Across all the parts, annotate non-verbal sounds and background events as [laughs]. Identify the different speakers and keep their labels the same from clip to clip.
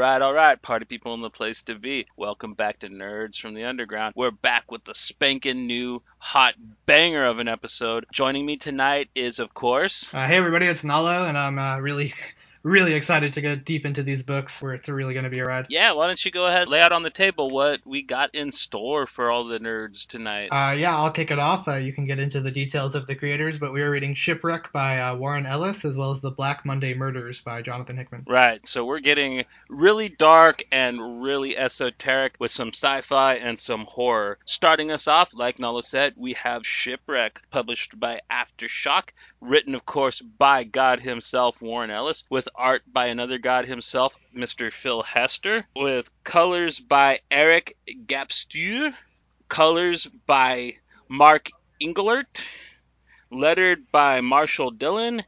Speaker 1: Right, all right, party people in the place to be. Welcome back to Nerds from the Underground. We're back with the spanking new hot banger of an episode. Joining me tonight is, of course,
Speaker 2: Uh, hey everybody, it's Nalo, and I'm uh, really, really excited to get deep into these books where it's really going to be a ride.
Speaker 1: yeah. Why don't you go ahead, lay out on the table what we got in store for all the nerds tonight?
Speaker 2: Uh, yeah, I'll kick it off. Uh, you can get into the details of the creators, but we are reading Shipwreck by uh, Warren Ellis, as well as The Black Monday Murders by Jonathan Hickman.
Speaker 1: Right, so we're getting really dark and really esoteric with some sci fi and some horror. Starting us off, like Nalo said, we have Shipwreck, published by Aftershock, written, of course, by God himself, Warren Ellis, with art by another God himself, Mr. Phil Hester, with colors by Eric Gapstur, colors by Mark Englert, lettered by Marshall Dillon,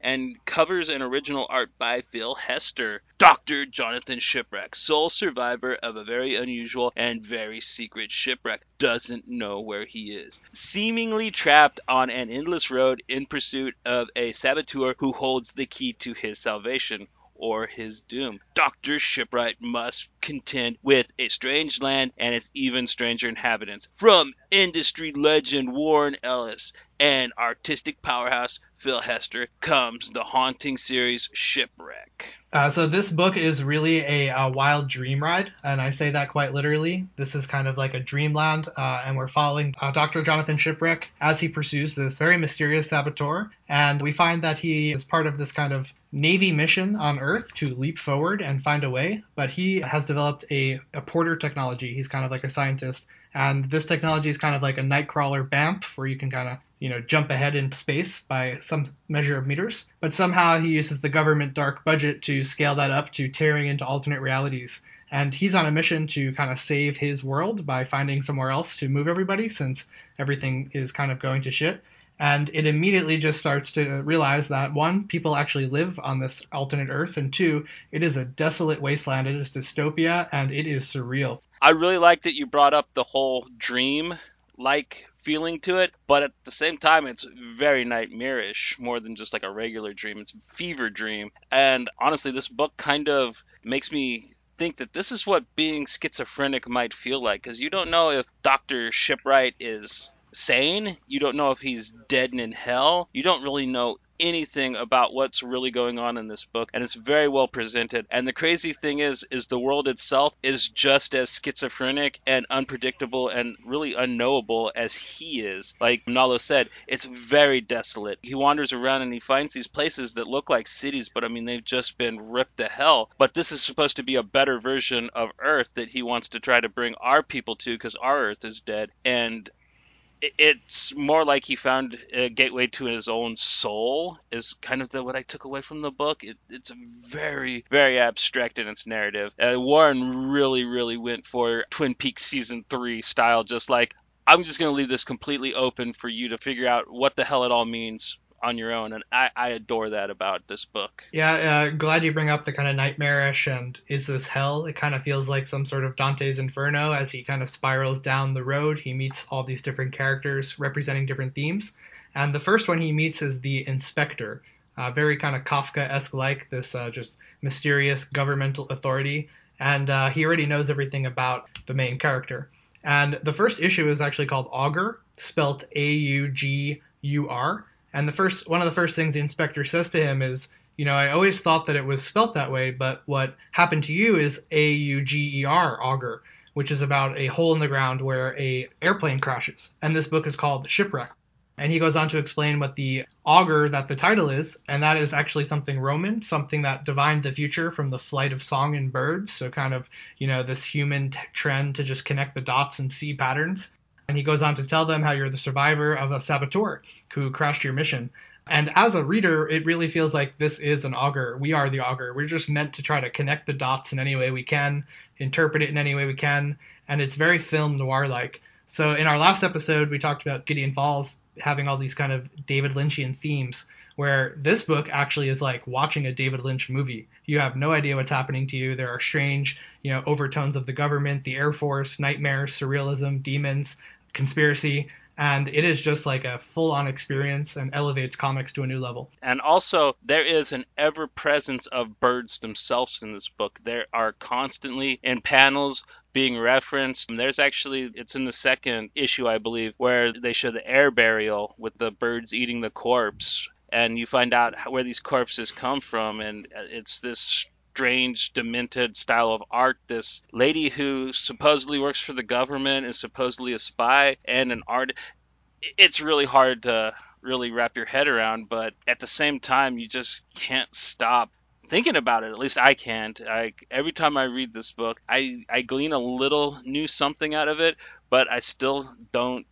Speaker 1: and covers and original art by Phil Hester. Dr. Jonathan Shipwright, sole survivor of a very unusual and very secret shipwreck, doesn't know where he is. Seemingly trapped on an endless road in pursuit of a saboteur who holds the key to his salvation or his doom. Dr. Shipwright must contend with a strange land and its even stranger inhabitants. From industry legend Warren Ellis and artistic powerhouse Phil Hester comes the haunting series Shipwreck.
Speaker 2: Uh, so this book is really a, a wild dream ride, and I say that quite literally. This is kind of like a dreamland, uh, and we're following uh, Dr. Jonathan Shipwright as he pursues this very mysterious saboteur. And we find that he is part of this kind of Navy mission on Earth to leap forward and find a way, but he has developed a, a porter technology. He's kind of like a scientist, and this technology is kind of like a nightcrawler BAMF, where you can kind of you know jump ahead in space by some measure of meters. But somehow he uses the government dark budget to scale that up to tearing into alternate realities. And he's on a mission to kind of save his world by finding somewhere else to move everybody, since everything is kind of going to shit. And it immediately just starts to realize that one, people actually live on this alternate Earth, and two, it is a desolate wasteland. It is dystopia, and it is surreal.
Speaker 1: I really like that you brought up the whole dream like feeling to it, but at the same time, it's very nightmarish, more than just like a regular dream. It's fever dream. And honestly, this book kind of makes me think that this is what being schizophrenic might feel like, because you don't know if Dr. Shipwright is sane, you don't know if he's dead and in hell, you don't really know anything about what's really going on in this book and it's very well presented. And the crazy thing is is the world itself is just as schizophrenic and unpredictable and really unknowable as he is. Like Nalo said it's very desolate. He wanders around and he finds these places that look like cities but I mean they've just been ripped to hell. But this is supposed to be a better version of earth that he wants to try to bring our people to because our earth is dead. And it's more like he found a gateway to his own soul is kind of the, what I took away from the book. It, it's very, very abstract in its narrative. Uh, Warren really, really went for Twin Peaks season three style, just like I'm just going to leave this completely open for you to figure out what the hell it all means on your own, and I, I adore that about this book.
Speaker 2: Yeah, uh, glad you bring up the kind of nightmarish and is this hell? It kind of feels like some sort of Dante's Inferno as he kind of spirals down the road. He meets all these different characters representing different themes. And the first one he meets is the inspector, uh, very kind of Kafka esque like, this uh, just mysterious governmental authority. And uh, he already knows everything about the main character. And the first issue is actually called Augur, spelt A U G U R. And the first one of the first things the inspector says to him is, you know, I always thought that it was spelt that way, but what happened to you is A U G E R, auger, which is about a hole in the ground where a airplane crashes. And this book is called Shipwreck. And he goes on to explain what the augur that the title is, and that is actually something Roman, something that divined the future from the flight of song and birds. So kind of, you know, this human t- trend to just connect the dots and see patterns. And he goes on to tell them how you're the survivor of a saboteur who crashed your mission. And as a reader, it really feels like this is an augur. We are the augur. We're just meant to try to connect the dots in any way we can, interpret it in any way we can, and it's very film noir like. So in our last episode, we talked about Gideon Falls. having all these kind of David Lynchian themes. Where this book actually is like watching a David Lynch movie. You have no idea what's happening to you. There are strange, you know, overtones of the government, the Air Force, nightmares, surrealism, demons, conspiracy and it is just like a full on experience and elevates comics to a new level.
Speaker 1: And also, there is an ever presence of birds themselves in this book. There are constantly in panels being referenced. And there's actually, it's in the second issue, I believe, where they show the air burial with the birds eating the corpse. And you find out where these corpses come from, and uh, it's this strange, demented style of art. This lady who supposedly works for the government is supposedly a spy and an art. It's really hard to really wrap your head around, but at the same time, you just can't stop thinking about it. At least I can't. I every time I read this book, I I glean a little new something out of it, but I still don't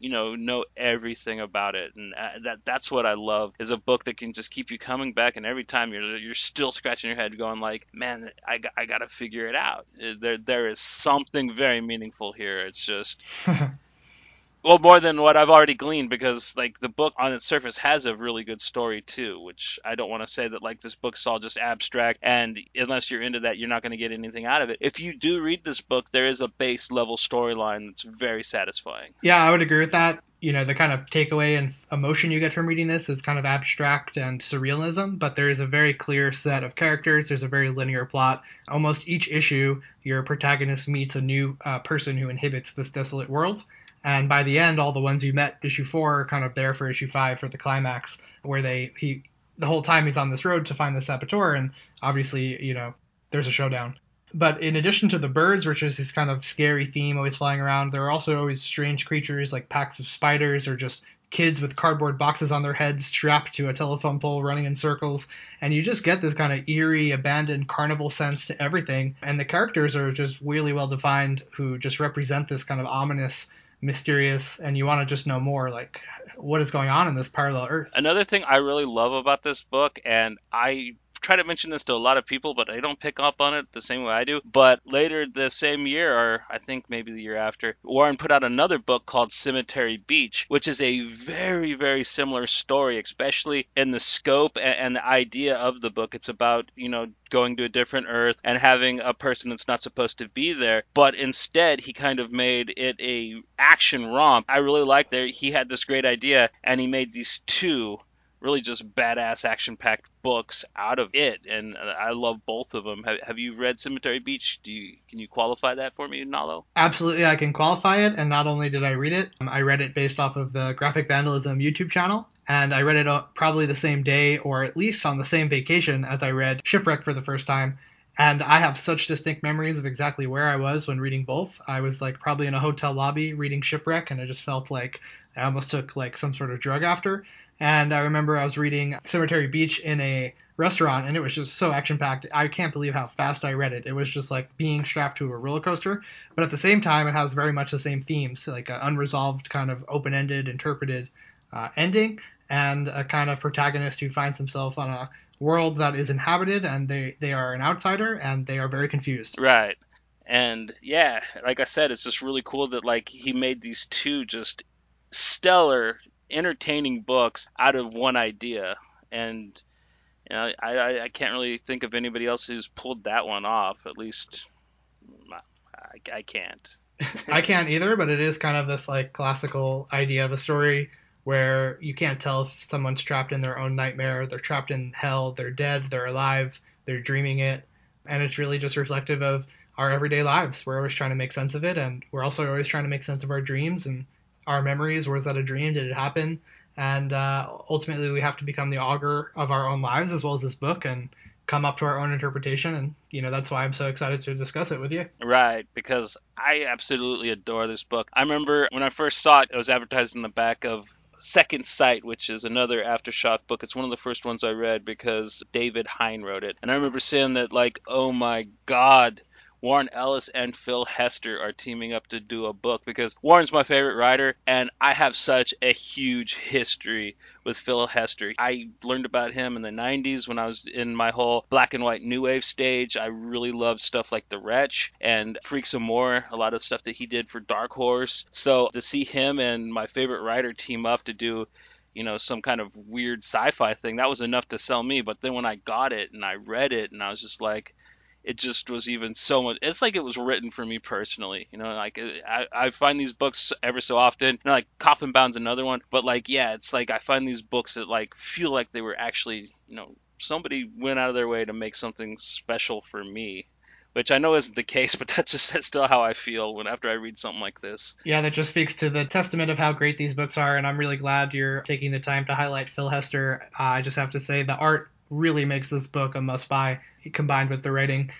Speaker 1: you know know everything about it. And uh, that that's what I love is a book that can just keep you coming back. And every time you're you're still scratching your head going like man I, I got to figure it out. There there is something very meaningful here. It's just [laughs] well more than what I've already gleaned because like the book on its surface has a really good story too, which I don't want to say that like this book's all just abstract and unless you're into that you're not going to get anything out of it. If you do read this book, there is a base level storyline that's very satisfying.
Speaker 2: Yeah, I would agree with that. You know, the kind of takeaway and emotion you get from reading this is kind of abstract and surrealism, but there is a very clear set of characters. There's a very linear plot. Almost each issue, your protagonist meets a new uh, person who inhabits this desolate world and by the end, all the ones you met issue four are kind of there for issue five for the climax, where they he the whole time he's on this road to find the saboteur, and obviously you know there's a showdown. But in addition to the birds, which is this kind of scary theme always flying around, there are also always strange creatures like packs of spiders or just kids with cardboard boxes on their heads strapped to a telephone pole running in circles and you just get this kind of eerie abandoned carnival sense to everything and the characters are just really well defined who just represent this kind of ominous mysterious and you want to just know more like what is going on in this parallel earth.
Speaker 1: Another thing i really love about this book and i try to mention this to a lot of people, but they don't pick up on it the same way I do. But later the same year, or I think maybe the year after, Warren put out another book called Cemetery Beach, which is a very, very similar story, especially in the scope and, the idea of the book. It's about, you know, going to a different Earth and having a person that's not supposed to be there. But instead, he kind of made it a action romp. I really like that he had this great idea, and he made these two really just badass action packed books out of it and I love both of them. Have, have you read Cemetery Beach? Do you can you qualify that for me, Nalo?
Speaker 2: Absolutely, I can qualify it and not only did I read it, um, I read it based off of the Graphic Vandalism YouTube channel and I read it uh, probably the same day or at least on the same vacation as I read Shipwreck for the first time. And I have such distinct memories of exactly where I was when reading both. I was like probably in a hotel lobby reading Shipwreck, and I just felt like I almost took like some sort of drug after. And I remember I was reading Cemetery Beach in a restaurant, and it was just so action packed. I can't believe how fast I read it. It was just like being strapped to a roller coaster. But at the same time, it has very much the same themes, like an unresolved, kind of open ended, interpreted uh, ending, and a kind of protagonist who finds himself on a world that is inhabited, and they, they are an outsider, and they are very confused.
Speaker 1: Right. And yeah, like I said, it's just really cool that like he made these two just stellar entertaining books out of one idea, and you know, I, I can't really think of anybody else who's pulled that one off. At least I, I can't. [laughs]
Speaker 2: I can't either, but it is kind of this like classical idea of a story where you can't tell if someone's trapped in their own nightmare, they're trapped in hell, they're dead, they're alive, they're dreaming it, and it's really just reflective of our everyday lives. We're always trying to make sense of it, and we're also always trying to make sense of our dreams and our memories. Was that a dream? Did it happen? And uh, ultimately, we have to become the augur of our own lives as well as this book and come up to our own interpretation. And, you know, that's why I'm so excited to discuss it with you.
Speaker 1: Right, because I absolutely adore this book. I remember when I first saw it, it was advertised in the back of Second Sight, which is another Aftershock book. It's one of the first ones I read because David Hine wrote it. And I remember saying that, like, oh my God, Warren Ellis and Phil Hester are teaming up to do a book because Warren's my favorite writer, and I have such a huge history with Phil Hester. I learned about him in the 90s when I was in my whole black and white new wave stage. I really loved stuff like The Wretch and Freaks' Amour, a lot of stuff that he did for Dark Horse. So to see him and my favorite writer team up to do you know some kind of weird sci-fi thing that was enough to sell me but then when i got it and i read it and i was just like it just was even so much it's like it was written for me personally you know like i, I find these books ever so often you know, like coffin bound's another one but like yeah it's like i find these books that like feel like they were actually you know somebody went out of their way to make something special for me which I know isn't the case, [laughs] but that's just that's still how I feel when after I read something like this.
Speaker 2: Yeah, that just speaks to the testament of how great these books are, and I'm really glad you're taking the time to highlight Phil Hester. Uh, I just have to say the art really makes this book a must buy combined with the writing.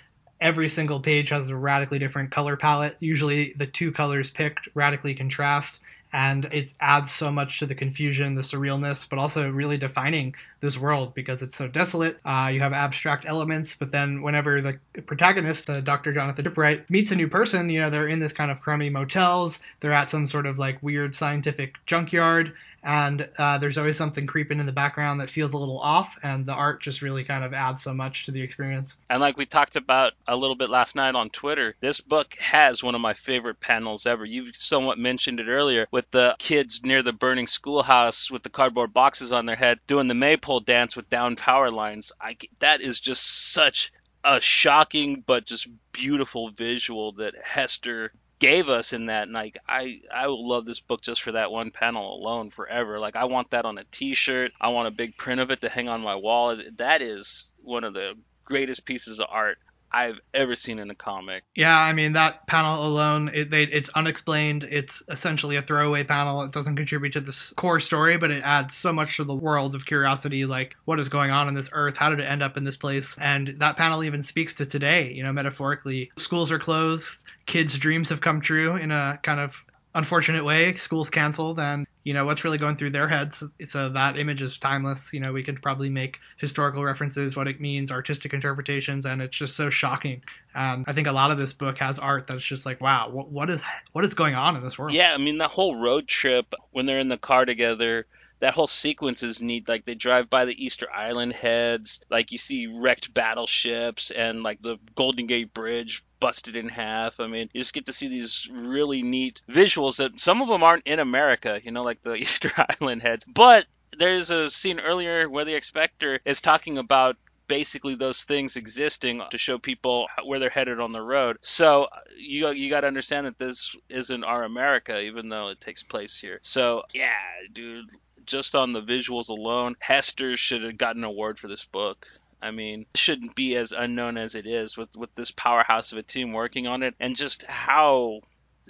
Speaker 2: Every single page has a radically different color palette. Usually the two colors picked radically contrast and it adds so much to the confusion, the surrealness, but also really defining this world because it's so desolate. Uh, you have abstract elements, but then whenever the protagonist, uh, Dr. Jonathan Shipwright, meets a new person, you know, they're in this kind of crummy motels, they're at some sort of like weird scientific junkyard, and uh, there's always something creeping in the background that feels a little off, and the art just really kind of adds so much to the experience.
Speaker 1: And like we talked about a little bit last night on Twitter, this book has one of my favorite panels ever. You somewhat mentioned it earlier with the kids near the burning schoolhouse with the cardboard boxes on their head doing the maypole dance with down power lines. I, that is just such a shocking but just beautiful visual that Hester gave us in that and like I I will love this book just for that one panel alone forever. Like I want that on a t-shirt. I want a big print of it to hang on my wall. That is one of the greatest pieces of art I've ever seen in a comic.
Speaker 2: Yeah, I mean that panel alone, it, they, it's unexplained. It's essentially a throwaway panel. It doesn't contribute to the core story, but it adds so much to the world of curiosity, like what is going on in this Earth? How did it end up in this place? And that panel even speaks to today. You know, metaphorically, schools are closed, kids' dreams have come true in a kind of unfortunate way. School's canceled, and you know what's really going through their heads. So that image is timeless. You know, we could probably make historical references, what it means, artistic interpretations, and it's just so shocking. And I think a lot of this book has art that's just like, wow, what, what is what is going on in this world?
Speaker 1: Yeah, I mean, the whole road trip when they're in the car together that whole sequence is neat. Like they drive by the Easter Island heads, like you see wrecked battleships and like the Golden Gate Bridge busted in half. I mean, you just get to see these really neat visuals that some of them aren't in America, you know, like the [laughs] Easter Island heads. But there's a scene earlier where the Inspector is talking about basically those things existing to show people where they're headed on the road. So you you got to understand that this isn't our America, even though it takes place here. So yeah, dude, just on the visuals alone, Hester should have gotten an award for this book. I mean, shouldn't be as unknown as it is with with this powerhouse of a team working on it, and just how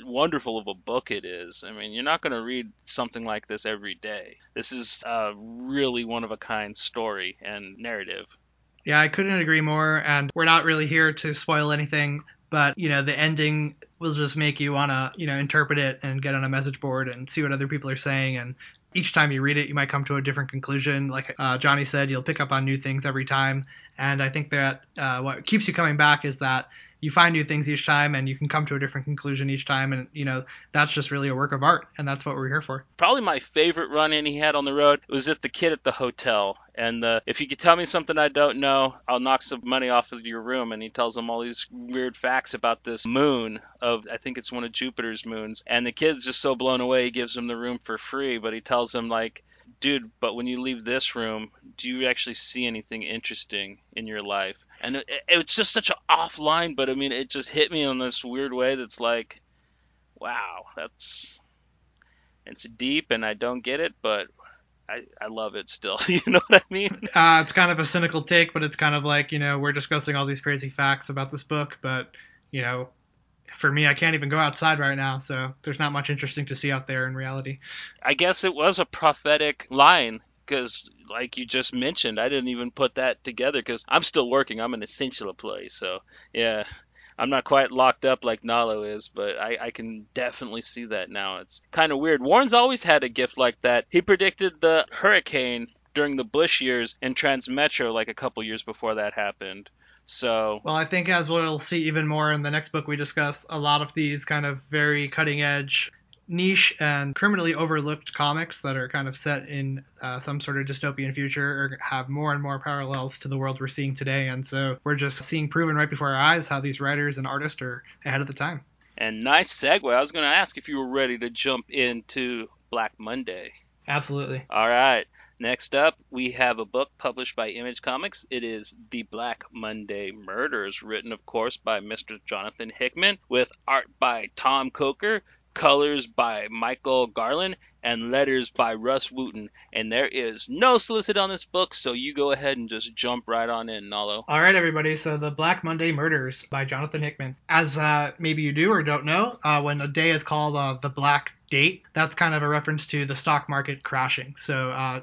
Speaker 1: wonderful of a book it is. I mean, you're not going to read something like this every day. This is a really one of a kind story and narrative.
Speaker 2: Yeah, I couldn't agree more. And we're not really here to spoil anything, but you know, the ending will just make you want to, you know, interpret it and get on a message board and see what other people are saying. And each time you read it, you might come to a different conclusion. Like uh, Johnny said, you'll pick up on new things every time. And I think that uh, what keeps you coming back is that you find new things each time and you can come to a different conclusion each time and you know that's just really a work of art and that's what we're here for
Speaker 1: probably my favorite run in he had on the road was at the kid at the hotel and uh, if you could tell me something i don't know i'll knock some money off of your room. And he tells him all these weird facts about this moon of i think it's one of jupiter's moons. And the kid's just so blown away he gives him the room for free. But he tells him like dude but when you leave this room do you actually see anything interesting in your life? And it, it, it's just such an offline, but I mean, it just hit me in this weird way that's like, wow, that's it's deep, and I don't get it, but I, I love it still. [laughs] you know what I mean?
Speaker 2: Uh, it's kind of a cynical take, but it's kind of like you know we're discussing all these crazy facts about this book, but you know, for me, I can't even go outside right now, so there's not much interesting to see out there in reality.
Speaker 1: I guess it was a prophetic line because like you just mentioned i didn't even put that together because i'm still working i'm an essential employee so yeah i'm not quite locked up like nalo is but i, I can definitely see that now. It's kind of weird. Warren's always had a gift like that. He predicted the hurricane during the bush years in transmetro like a couple years before that happened. So,
Speaker 2: Well, I think as we'll see even more in the next book we discuss, a lot of these kind of very cutting edge, niche, and criminally overlooked comics that are kind of set in uh, some sort of dystopian future are, have more and more parallels to the world we're seeing today. And so we're just seeing proven right before our eyes how these writers and artists are ahead of the time.
Speaker 1: and nice segue. I was going to ask if you were ready to jump into Black Monday.
Speaker 2: Absolutely.
Speaker 1: All right. Next up, we have a book published by Image Comics. It is The Black Monday Murders, written, of course, by Mr. Jonathan Hickman, with art by Tom Coker, colors by Michael Garland, and letters by Rus Wooton. And there is no solicit on this book, so you go ahead and just jump right on in, Nalo.
Speaker 2: All right, everybody. So, The Black Monday Murders by Jonathan Hickman. As uh, maybe you do or don't know, uh, when a day is called uh, the Black Date, that's kind of a reference to the stock market crashing. So, uh,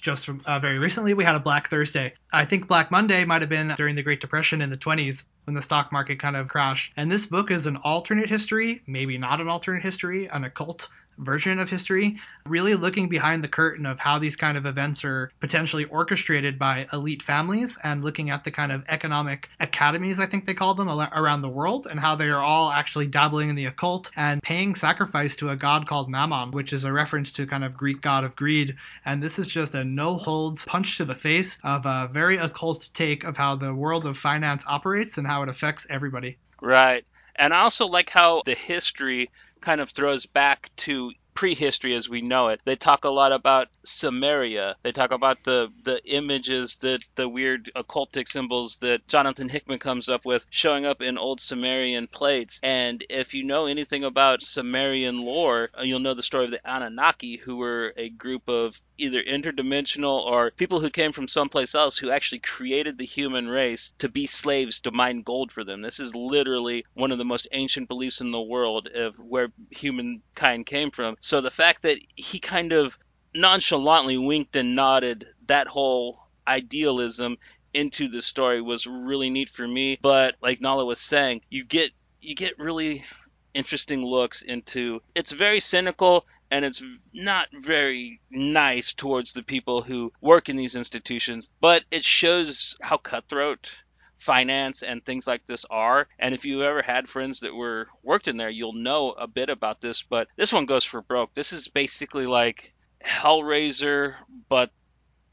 Speaker 2: just from, uh, very recently, we had a Black Thursday. I think Black Monday might have been during the Great Depression in the 20s when the stock market kind of crashed. And this book is an alternate history, maybe not an alternate history, an occult version of history, really looking behind the curtain of how these kind of events are potentially orchestrated by elite families and looking at the kind of economic academies, I think they call them, around the world and how they are all actually dabbling in the occult and paying sacrifice to a god called Mammon, which is a reference to kind of Greek god of greed. And this is just a no holds punch to the face of a very occult take of how the world of finance operates and how it affects everybody.
Speaker 1: Right. And I also like how the history kind of throws back to prehistory as we know it. They talk a lot about Sumeria. They talk about the the images that the weird occultic symbols that Jonathan Hickman comes up with showing up in old Sumerian plates. And if you know anything about Sumerian lore, uh, you'll know the story of the Anunnaki, who were a group of either interdimensional or people who came from someplace else who actually created the human race to be slaves to mine gold for them. This is literally one of the most ancient beliefs in the world of where humankind came from. So the fact that he kind of nonchalantly winked and nodded that whole idealism into the story was really neat for me. But like Nalo was saying, you get you get really interesting looks into it's very cynical and it's not very nice towards the people who work in these institutions, but it shows how cutthroat finance and things like this are. And if you ever had friends that were worked in there, you'll know a bit about this. But this one goes for broke. This is basically like Hellraiser, but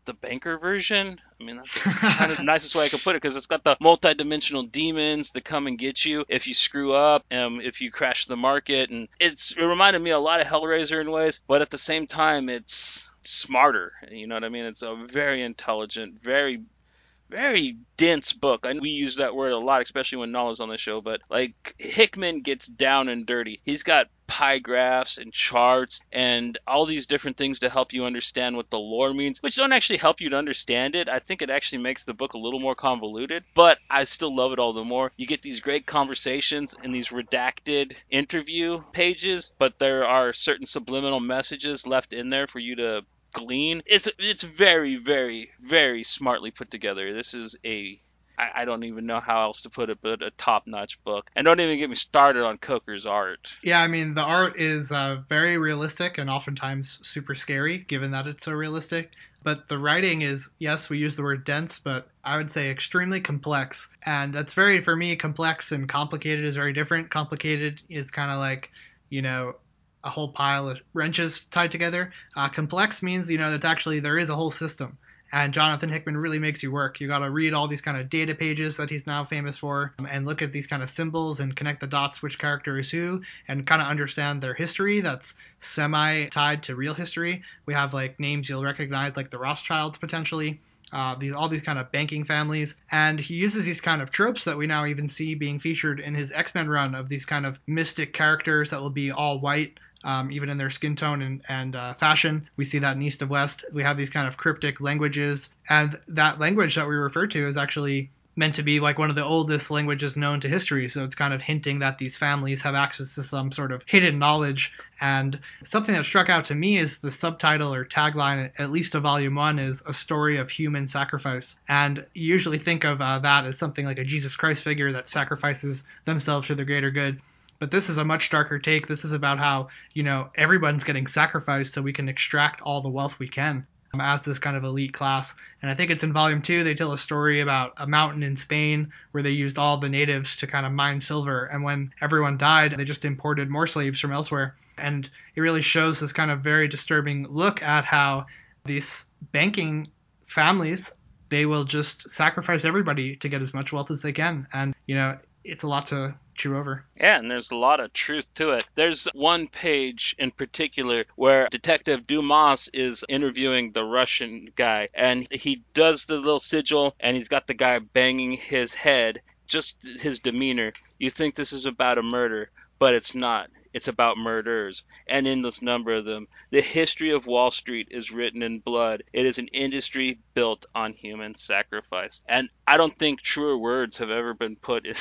Speaker 1: the banker version. I mean, that's kind of the [laughs] nicest way I could put it because it's got the multi-dimensional demons that come and get you if you screw up, um, if you crash the market, and it's it reminded me a lot of Hellraiser in ways, but at the same time, it's smarter. You know what I mean? It's a very intelligent, very very dense book. And we use that word a lot, especially when Nalo's on the show. But like Hickman gets down and dirty. He's got pie graphs and charts and all these different things to help you understand what the lore means, which don't actually help you to understand it. I think it actually makes the book a little more convoluted, but I still love it all the more. You get these great conversations and these redacted interview pages, but there are certain subliminal messages left in there for you to glean. It's it's very very very smartly put together. This is a I, I don't even know how else to put it, but a top notch book. And don't even get me started on Coker's art.
Speaker 2: Yeah, I mean the art is uh, very realistic and oftentimes super scary, given that it's so realistic. But the writing is, yes, we use the word dense, but I would say extremely complex. And that's very, for me, complex and complicated is very different. Complicated is kind of like, you know, a whole pile of wrenches tied together. Uh, complex means you know that actually there is a whole system, and Jonathan Hickman really makes you work. You got to read all these kind of data pages that he's now famous for, um, and look at these kind of symbols and connect the dots which character is who, and kind of understand their history. That's semi tied to real history. We have like names you'll recognize, like the Rothschilds potentially. Uh, these all these kind of banking families, and he uses these kind of tropes that we now even see being featured in his X-Men run of these kind of mystic characters that will be all white, um, even in their skin tone and, and uh, fashion. We see that in East of West. We have these kind of cryptic languages, and that language that we refer to is actually meant to be like one of the oldest languages known to history. So it's kind of hinting that these families have access to some sort of hidden knowledge. And something that struck out to me is the subtitle or tagline, at least of volume one, is a story of human sacrifice. And you usually think of uh, that as something like a Jesus Christ figure that sacrifices themselves for the greater good but this is a much darker take. This is about how, you know, everyone's getting sacrificed so we can extract all the wealth we can. um, as this kind of elite class. And I think it's in volume two, they tell a story about a mountain in Spain where they used all the natives to kind of mine silver. And when everyone died, they just imported more slaves from elsewhere. And it really shows this kind of very disturbing look at how these banking families they will just sacrifice everybody to get as much wealth as they can and you know it's a lot to over.
Speaker 1: Yeah, and there's a lot of truth to it. There's one page in particular where Detective Dumas is interviewing the Russian guy, and he does the little sigil, and he's got the guy banging his head. Just his demeanor. You think this is about a murder, but it's not. It's about murders, an endless number of them. The history of Wall Street is written in blood. It is an industry built on human sacrifice. And I don't think truer words have ever been put [laughs] in,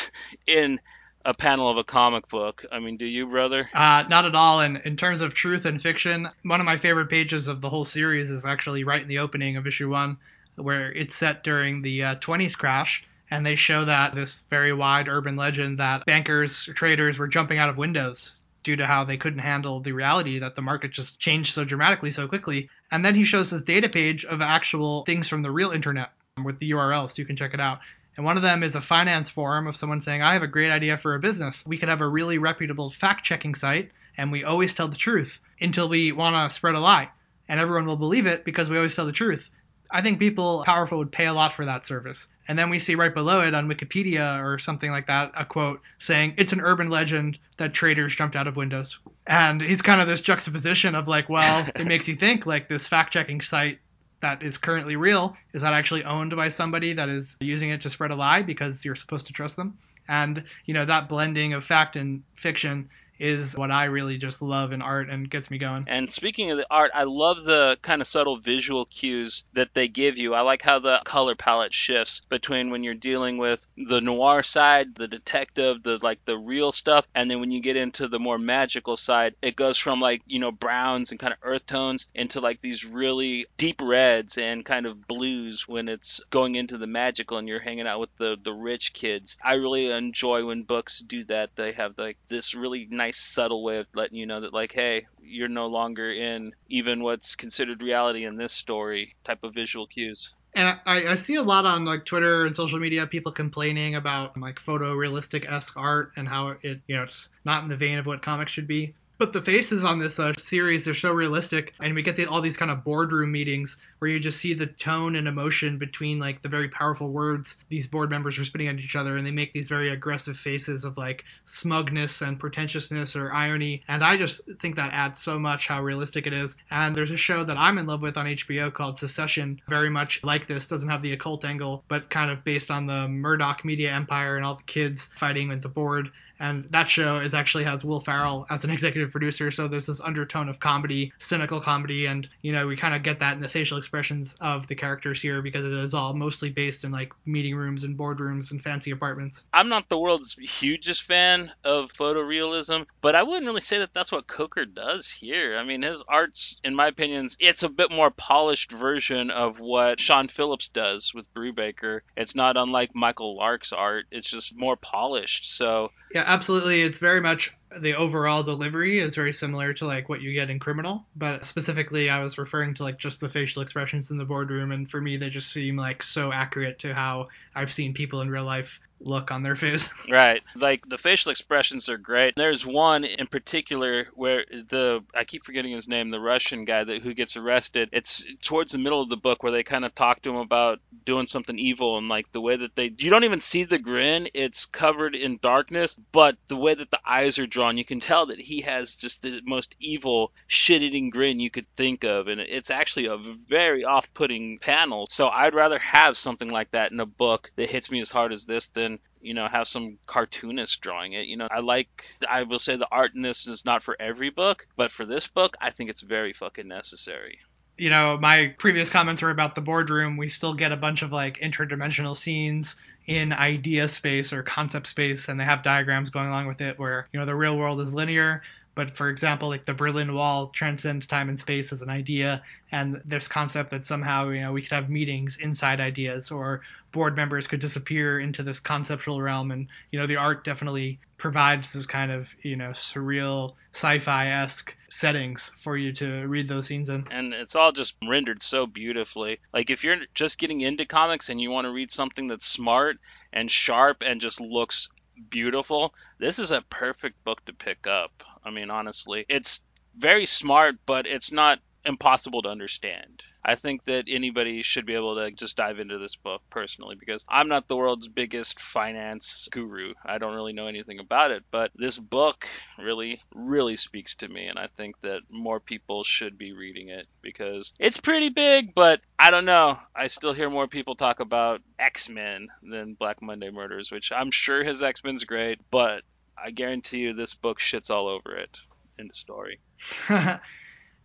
Speaker 1: in a panel of a comic book. I mean, do you, brother?
Speaker 2: Uh, not at all. And in terms of truth and fiction, one of my favorite pages of the whole series is actually right in the opening of issue one, where it's set during the uh, 20s crash. And they show that this very wide urban legend that bankers, traders were jumping out of windows due to how they couldn't handle the reality that the market just changed so dramatically so quickly. And then he shows this data page of actual things from the real internet with the URLs, so you can check it out. And one of them is a finance forum of someone saying, I have a great idea for a business. We could have a really reputable fact checking site, and we always tell the truth until we want to spread a lie. And everyone will believe it because we always tell the truth. I think people powerful would pay a lot for that service. And then we see right below it on Wikipedia or something like that a quote saying it's an urban legend that traders jumped out of windows. And he's kind of this juxtaposition of like, well, it makes you think like this fact checking site that is currently real is that actually owned by somebody that is using it to spread a lie because you're supposed to trust them. And you know that blending of fact and fiction is what I really just love in art and gets me going.
Speaker 1: And speaking of the art, I love the kind of subtle visual cues that they give you. I like how the color palette shifts between when you're dealing with the noir side, the detective, the like the real stuff, and then when you get into the more magical side, it goes from like, you know, browns and kind of earth tones into like these really deep reds and kind of blues when it's going into the magical and you're hanging out with the the rich kids. I really enjoy when books do that. They have like this really nice nice subtle way of letting you know that like hey you're no longer in even what's considered reality in this story type of visual cues
Speaker 2: and I, I see a lot on like Twitter and social media people complaining about like photorealistic esque art and how it you know it's not in the vein of what comics should be. But the faces on this uh, series, they're so realistic, and we get the, all these kind of boardroom meetings where you just see the tone and emotion between like the very powerful words these board members are spitting at each other, and they make these very aggressive faces of like smugness and pretentiousness or irony. And I just think that adds so much how realistic it is. And there's a show that I'm in love with on HBO called Succession, very much like this, doesn't have the occult angle, but kind of based on the Murdoch media empire and all the kids fighting with the board and that show is actually has Will Ferrell as an [laughs] executive producer, so there's this undertone of comedy, cynical comedy, and you know we kind of get that in the facial expressions of the characters here because it is all mostly based in like meeting rooms and boardrooms and fancy apartments.
Speaker 1: I'm not the world's hugest fan of photorealism, but I wouldn't really say that that's what Coker does here. I mean, his art's, in my opinion, it's a bit more polished version of what Sean Phillips does with Brubaker. It's not unlike Michael Lark's art. It's just more polished. So
Speaker 2: yeah, absolutely. It's very much the overall delivery is very similar to like what you get in criminal but specifically i was referring to like just the facial expressions in the boardroom and for me they just seem like so accurate to how i've seen people in real life look on their face. [laughs]
Speaker 1: Right. Like the facial expressions are great. There's one in particular where the i keep forgetting his name the russian guy that who gets arrested. It's towards the middle of the book where they kind of talk to him about doing something evil and like the way that they you don't even see the grin. It's covered in darkness but the way that the eyes are drawn drawn, you can tell that he has just the most evil, shit-eating grin you could think of, and it's actually a very off-putting panel. So I'd rather have something like that in a book that hits me as hard as this than you know have some cartoonist drawing it. You know i like i will say the art in this is not for every book but for this book i think it's very fucking necessary.
Speaker 2: You know my previous comments were about the boardroom. We still get a bunch of like interdimensional scenes in idea space or concept space and they have diagrams going along with it where you know the real world is linear But for example, like the Berlin Wall transcends time and space as an idea, and this concept that somehow you know we could have meetings inside ideas, or board members could disappear into this conceptual realm, and you know the art definitely provides this kind of you know surreal sci-fi esque settings for you to read those scenes in.
Speaker 1: And it's all just rendered so beautifully. Like if you're just getting into comics and you want to read something that's smart and sharp and just looks beautiful, this is a perfect book to pick up. I mean, honestly, it's very smart, but it's not impossible to understand. I think that anybody should be able to just dive into this book personally because I'm not the world's biggest finance guru. I don't really know anything about it, but this book really, really speaks to me, and I think that more people should be reading it because it's pretty big, but I don't know. I still hear more people talk about X Men than Black Monday Murders, which I'm sure his X Men's great, but I guarantee you this book shits all over it in the story. [laughs]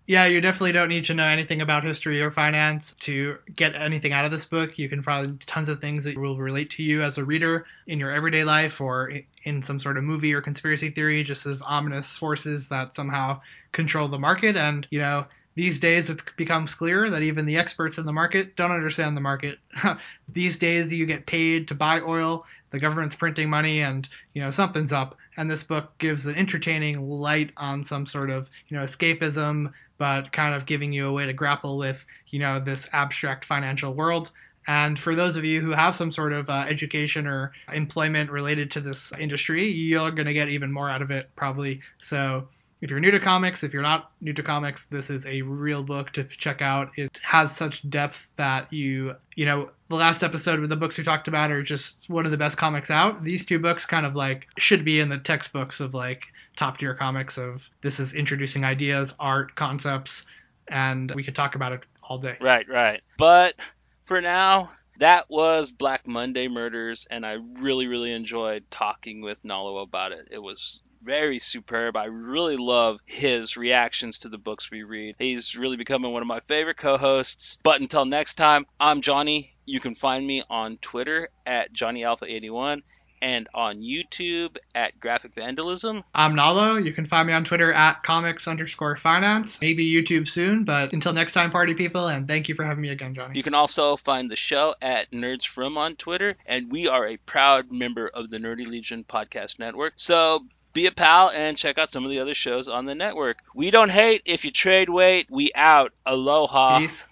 Speaker 2: yeah, you definitely don't need to know anything about history or finance to get anything out of this book. You can find tons of things that will relate to you as a reader in your everyday life or in some sort of movie or conspiracy theory, just as ominous forces that somehow control the market. And, you know, these days it becomes clear that even the experts in the market don't understand the market. [laughs] these days you get paid to buy oil, the government's printing money, and you know something's up. And this book gives an entertaining light on some sort of you know escapism, but kind of giving you a way to grapple with you know this abstract financial world. And for those of you who have some sort of uh, education or employment related to this industry, you're going to get even more out of it probably. So if you're new to comics, if you're not new to comics, this is a real book to check out. It has such depth that you, you know, the last episode with the books we talked about are just one of the best comics out. These two books kind of like should be in the textbooks of like top tier comics of this is introducing ideas, art, concepts, and we could talk about it all day.
Speaker 1: Right, right. But for now, that was Black Monday Murders, and I really, really enjoyed talking with Nalo about it. It was very superb. I really love his reactions to the books we read. He's really becoming one of my favorite co hosts. But until next time, I'm Johnny. You can find me on Twitter at JohnnyAlpha81 and on YouTube at Graphic Vandalism.
Speaker 2: I'm Nalo. You can find me on Twitter at comics underscore finance. Maybe YouTube soon, but until next time, party people, and thank you for having me again, Johnny.
Speaker 1: You can also find the show at Nerds From on Twitter, and we are a proud member of the Nerdy Legion Podcast Network. So be a pal and check out some of the other shows on the network. We don't hate if you trade weight. We out. Aloha.
Speaker 2: Peace.